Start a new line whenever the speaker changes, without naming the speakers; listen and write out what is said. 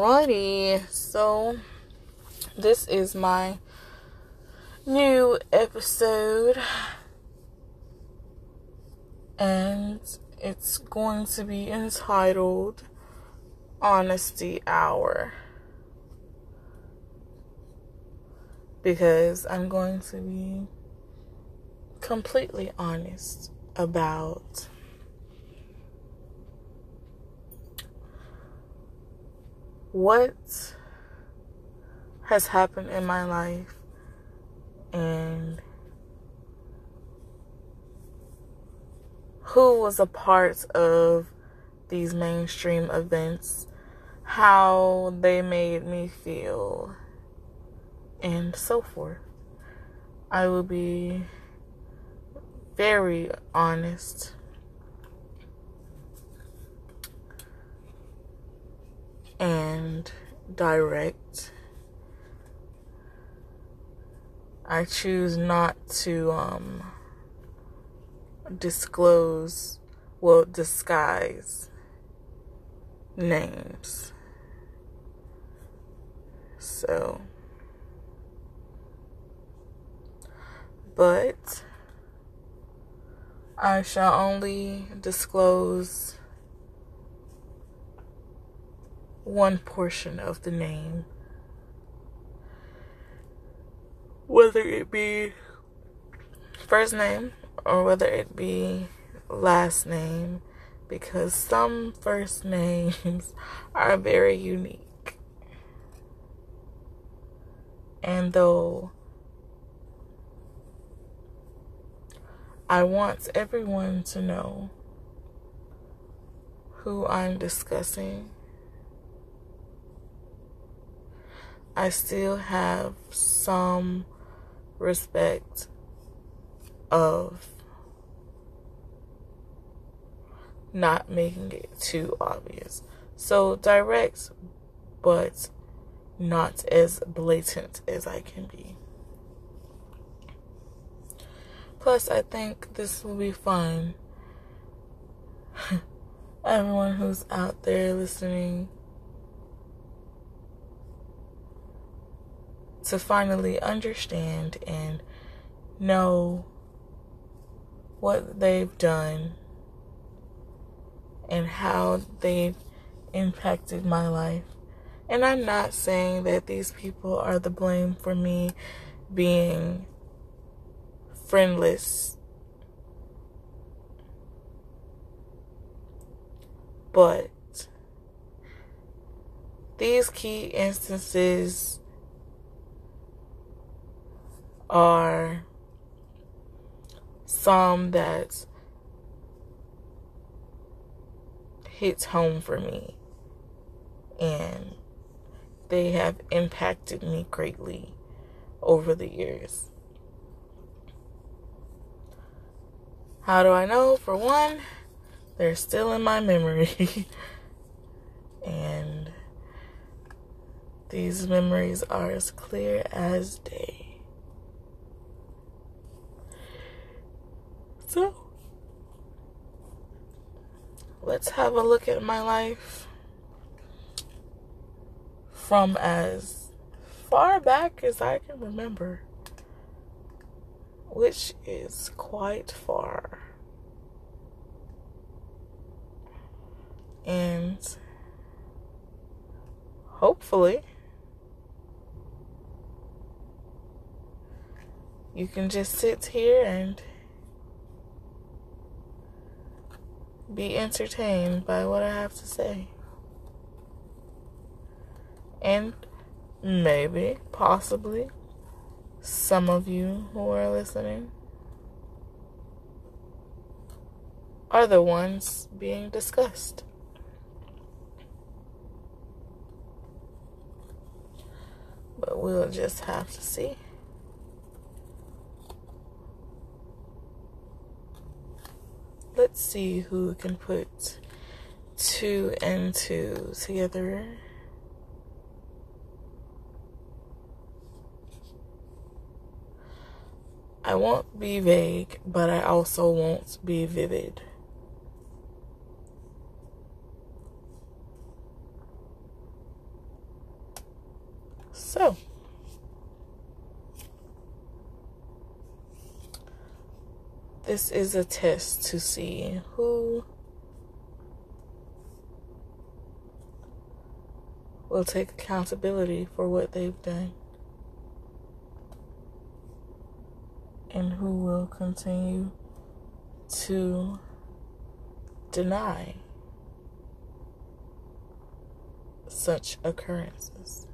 Alrighty, so this is my new episode, and it's going to be entitled Honesty Hour. Because I'm going to be completely honest about what has happened in my life and who was a part of these mainstream events, how they made me feel, and so forth. I will be very honest and direct. I choose not to um, disclose, well, disguise names. So, but I shall only disclose one portion of the name. Whether it be first name or whether it be last name, because some first names are very unique. And though I want everyone to know who I'm discussing, I still have some respect of not making it too obvious. So direct, but not as blatant as I can be. Plus, I think this will be fun. Everyone who's out there listening to finally understand and know what they've done and how they've impacted my life. And I'm not saying that these people are the blame for me being friendless. But these key instances are some that hits home for me and they have impacted me greatly over the years. How do I know? For one, they're still in my memory. and these memories are as clear as day. So, let's have a look at my life from as far back as I can remember, which is quite far. And hopefully, you can just sit here and be entertained by what I have to say. And maybe, possibly, some of you who are listening are the ones being discussed. But we'll just have to see. Let's see who can put two and two together. I won't be vague, but I also won't be vivid. So, this is a test to see who will take accountability for what they've done and who will continue to deny such occurrences.